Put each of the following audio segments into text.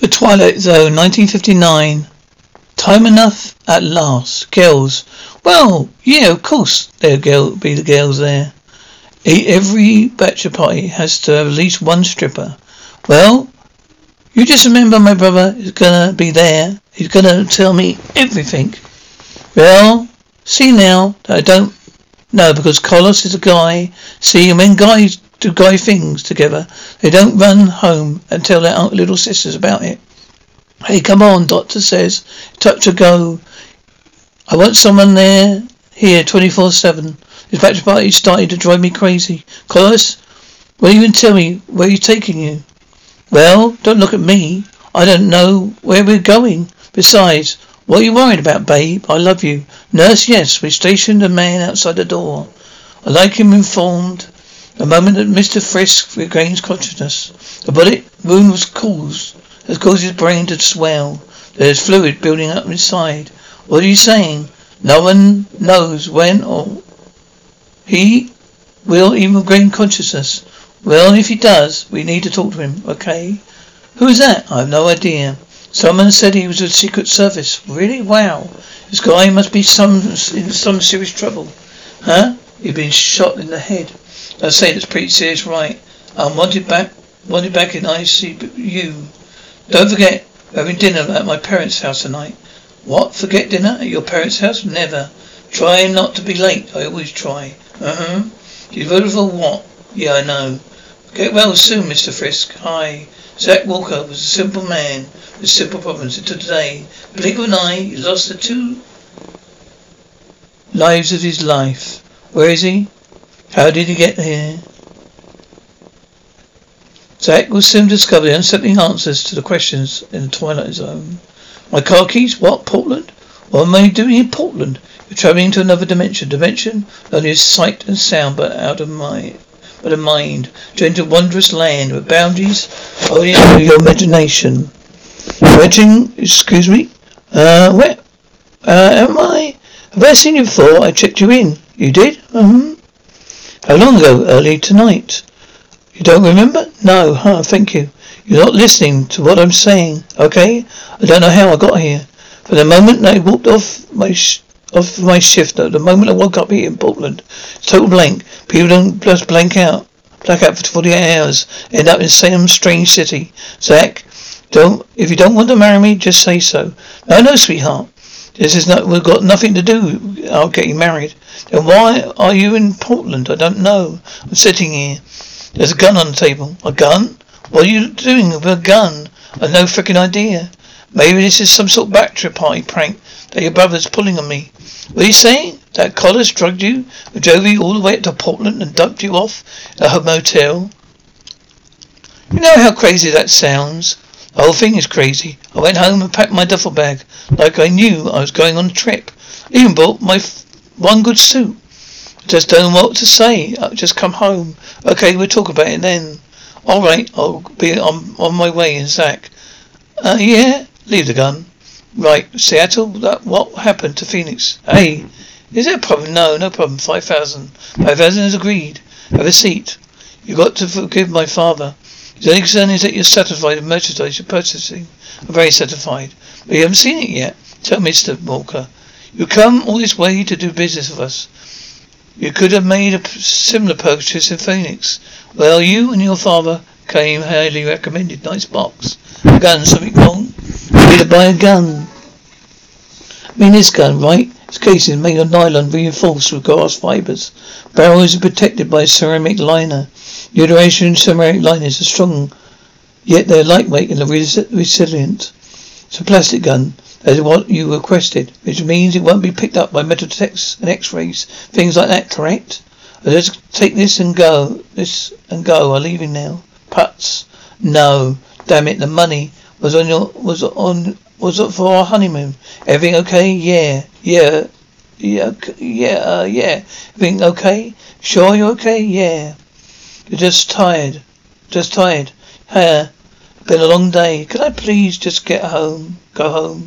The Twilight Zone, 1959. Time enough at last. Girls. Well, yeah, of course there'll be the girls there. Every bachelor party has to have at least one stripper. Well, you just remember my brother is gonna be there. He's gonna tell me everything. Well, see now that I don't know because Carlos is a guy. See, when guys do guy things together, they don't run home and tell their little sisters about it. Hey, come on, doctor says. Touch a go. I want someone there, here, 24-7. This bachelor party started to drive me crazy. Carlos, will you even tell me where he's taking you? Well, don't look at me. I don't know where we're going. Besides, what are you worried about, babe? I love you. Nurse, yes, we stationed a man outside the door. I like him informed. The moment that Mr. Frisk regains consciousness, the bullet wound was caused has caused his brain to swell. There's fluid building up inside. What are you saying? No one knows when or he will even gain consciousness. Well, if he does, we need to talk to him, okay? Who is that? I have no idea. Someone said he was with Secret Service. Really? Wow. This guy must be some in some serious trouble. Huh? He's been shot in the head. I say that's pretty serious, right? I'm wanted back wanted back in ICU. Don't forget, we're having dinner at my parents' house tonight. What? Forget dinner at your parents' house? Never. Try not to be late. I always try. Uh-huh. You voted for what? Yeah, I know. Get well soon, Mr. Frisk. Hi. Zach Walker was a simple man with simple problems. Until today, blink of an eye, he lost the two lives of his life. Where is he? How did he get here? Zach will soon discover the unsettling answers to the questions in the Twilight Zone. My car keys? What? Portland? What am I doing in Portland? You're traveling to another dimension. Dimension only of sight and sound, but out of my, but of mind. To a wondrous land with boundaries only to your imagination. Imagine, excuse me. Uh, where? Uh, am I? Have I seen you before? I checked you in. You did? Mm-hmm. How long ago? Early tonight. You don't remember? No, huh, thank you. You're not listening to what I'm saying, okay? I don't know how I got here. From the moment I walked off my sh- off my shift, the moment I woke up here in Portland, it's total blank. People don't just blank out. Black out for 48 hours. End up in some strange city. Zach, don't, if you don't want to marry me, just say so. No, no, sweetheart. This is not, we've got nothing to do. I'll get you married. Then why are you in Portland? I don't know. I'm sitting here. There's a gun on the table. A gun? What are you doing with a gun? I've no freaking idea. Maybe this is some sort of bachelor party prank that your brother's pulling on me. What are you saying? That Collis drugged you, drove you all the way up to Portland and dumped you off at a motel? You know how crazy that sounds? The whole thing is crazy. I went home and packed my duffel bag like I knew I was going on a trip. I even bought my f- one good suit. Just don't know what to say. I've just come home. Okay, we'll talk about it then. All right, I'll be on on my way in Zach. Uh, yeah, leave the gun. Right, Seattle. That what happened to Phoenix? Hey, is there a problem? No, no problem. Five thousand. Five thousand is agreed. Have a seat. You got to forgive my father. His only concern is that you're satisfied with merchandise you're purchasing. I'm very satisfied, but you haven't seen it yet. Tell me, Mister Walker, you come all this way to do business with us. You could have made a similar purchase in Phoenix. Well, you and your father came highly recommended. Nice box. Gun, something wrong? You Need to buy a gun. I mean this gun, right? Its case is made of nylon reinforced with glass fibers. Barrel is protected by a ceramic liner. The duration ceramic liners are strong, yet they're lightweight and resilient. It's a plastic gun. Is what you requested, which means it won't be picked up by metal detectors and x-rays. Things like that, correct? Uh, let's take this and go. This and go. I'm leaving now. Putz. No. Damn it, the money was on your, was on, was it for our honeymoon? Everything okay? Yeah. Yeah. Yeah, yeah, uh, yeah. Everything okay? Sure you're okay? Yeah. You're just tired. Just tired. Hey, been a long day. Could I please just get home? Go home?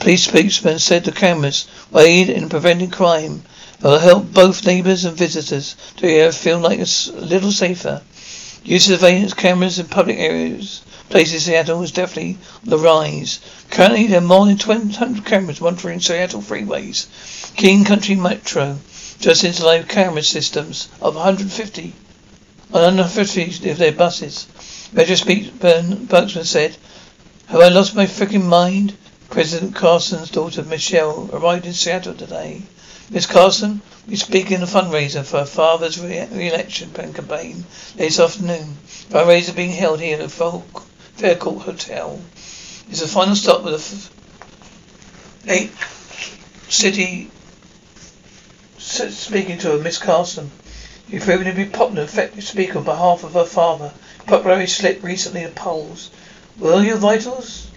Police spokesman said the cameras will aid in preventing crime. It will help both neighbours and visitors to feel like a little safer. Use of surveillance cameras in public areas, places in Seattle is definitely on the rise. Currently, there are more than 200 cameras monitoring Seattle freeways. King County Metro just installed camera systems of 150 on 150 of their buses. Metro spokesman said, "Have I lost my freaking mind?" President Carson's daughter Michelle arrived in Seattle today. Miss Carson we speak in a fundraiser for her father's re-election campaign this afternoon. Fundraiser being held here at the Faircourt Hotel. It's the final stop with the eight city speaking to her, Miss Carson. You've proven to be popular, effective speaker on behalf of her father. Popularity slipped recently in polls. Will your vitals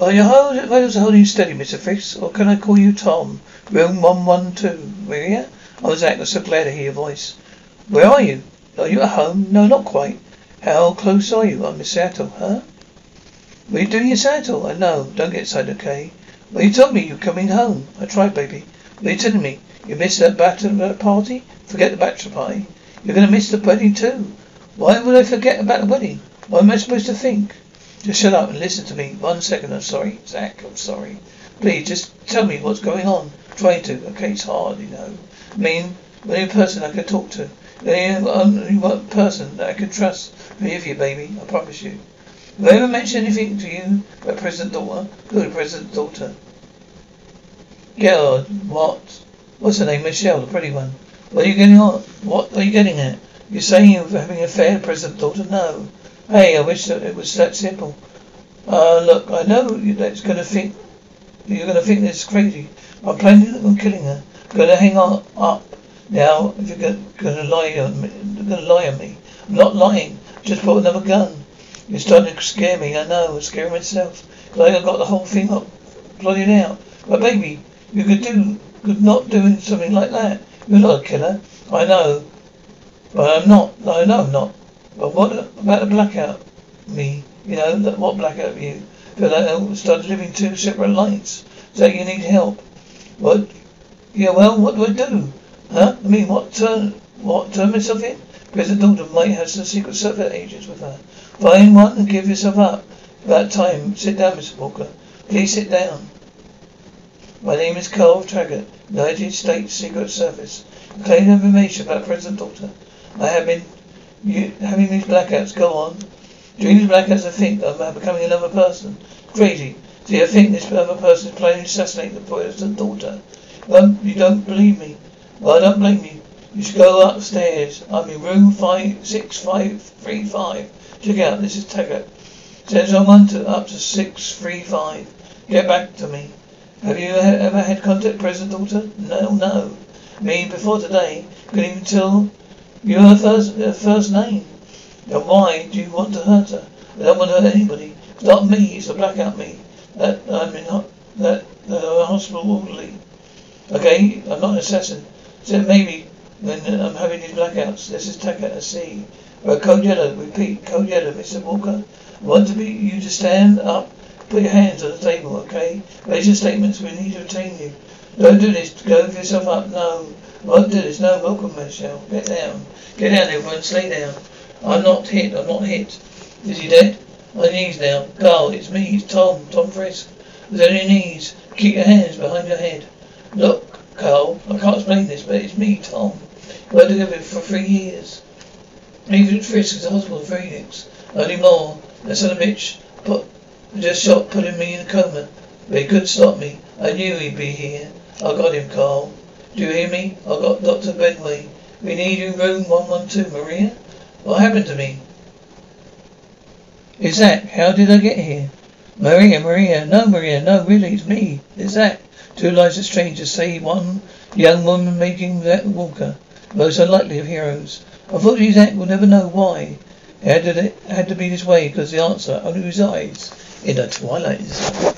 are vitals holding steady, Mr. Fix, or can I call you Tom? Room 112. Will you? I was. I'm so glad to hear your voice. Where are you? Are you at home? No, not quite. How close are you? I'm in Seattle, huh? What you doing in Seattle? I know. Don't get excited, okay? Well, you told me you were coming home. I tried, baby. Are you telling me? You missed that bachelor party? Forget the bachelor party. You're going to miss the wedding too. Why would I forget about the wedding? What am I supposed to think? Just shut up and listen to me. One second, I'm sorry. Zach, I'm sorry. Please, just tell me what's going on. Try to. Okay, it's hard, you know. I mean, the only person I can talk to. The only one person that I can trust. Me with you, baby. I promise you. Have I ever mentioned anything to you about President Daughter? Who, President Daughter? Girl, what? What's her name? Michelle, the pretty one. What are you getting on? What are you getting at? You're saying you're having an affair President Daughter? No. Hey, I wish that it was that simple. Uh, look, I know that's gonna think, you're gonna think this is crazy. I'm planning on killing her. Gonna hang on up now if you're gonna, lie on me, gonna lie on me. I'm not lying. Just bought another gun. You're starting to scare me. I know. I'm scaring myself. Like I got the whole thing up, plotted out. But baby, you could do, could not do something like that. You're not a killer. I know. But I'm not. I know I'm not. But what about the blackout? Me, you know, what blackout you? Feel like I started living two separate lives. So you need help. What? Yeah, well, what do I do? Huh? I mean, what turn, what turn myself in? President Dalton might have some secret service agents with her. Find one and give yourself up. About time. Sit down, Mr. Walker. Please sit down. My name is Carl Taggart, United States Secret Service. Claim information about President Dalton. I have been you having these blackouts go on. During these blackouts, I think I'm uh, becoming another person. Crazy. See, I think this other person is planning to assassinate the president's daughter. Well, you don't believe me. Well, I don't blame you. You should go upstairs. I'm in room five six five three five. Check out. This is Taggart. Send someone to up to six three five. Get back to me. Have you ever had contact with President daughter? No, no. Me before today. Couldn't even tell you her first her first name. Then why do you want to hurt her? I don't want to hurt anybody. It's not me. It's the blackout me. That I'm in that the hospital orderly. Okay, I'm not an assassin. So maybe when I'm having these blackouts, this is at sea. But code yellow, repeat, code yellow, Mr. Walker. I want to be you to stand up, put your hands on the table, okay? Raise your statements, we need to retain you. Don't do this, go for yourself up, no. Won't do this, no, welcome, Michelle. Get down. Get down, everyone, lay down. I'm not hit, I'm not hit. Is he dead? My knees now. Carl, it's me, it's Tom, Tom Frisk. Is on your knees. Keep your hands behind your head. Look, Carl, I can't explain this, but it's me, Tom. Worked together for three years. Agent Frisk is a hospital in Phoenix. Only more. That son of a bitch put, just shot putting me in a coma. But he couldn't stop me. I knew he'd be here. I got him, Carl. Do you hear me? I got Dr. Benway. We need you in room 112, Maria. What happened to me? Is that how did I get here? Maria, Maria, no, Maria, no, really, it's me. It's Zach. Two lives of strangers, say one young woman making that Walker. Most unlikely of heroes. Unfortunately, Zach will never know why. It had to, it had to be this way because the answer only resides in the twilight zone.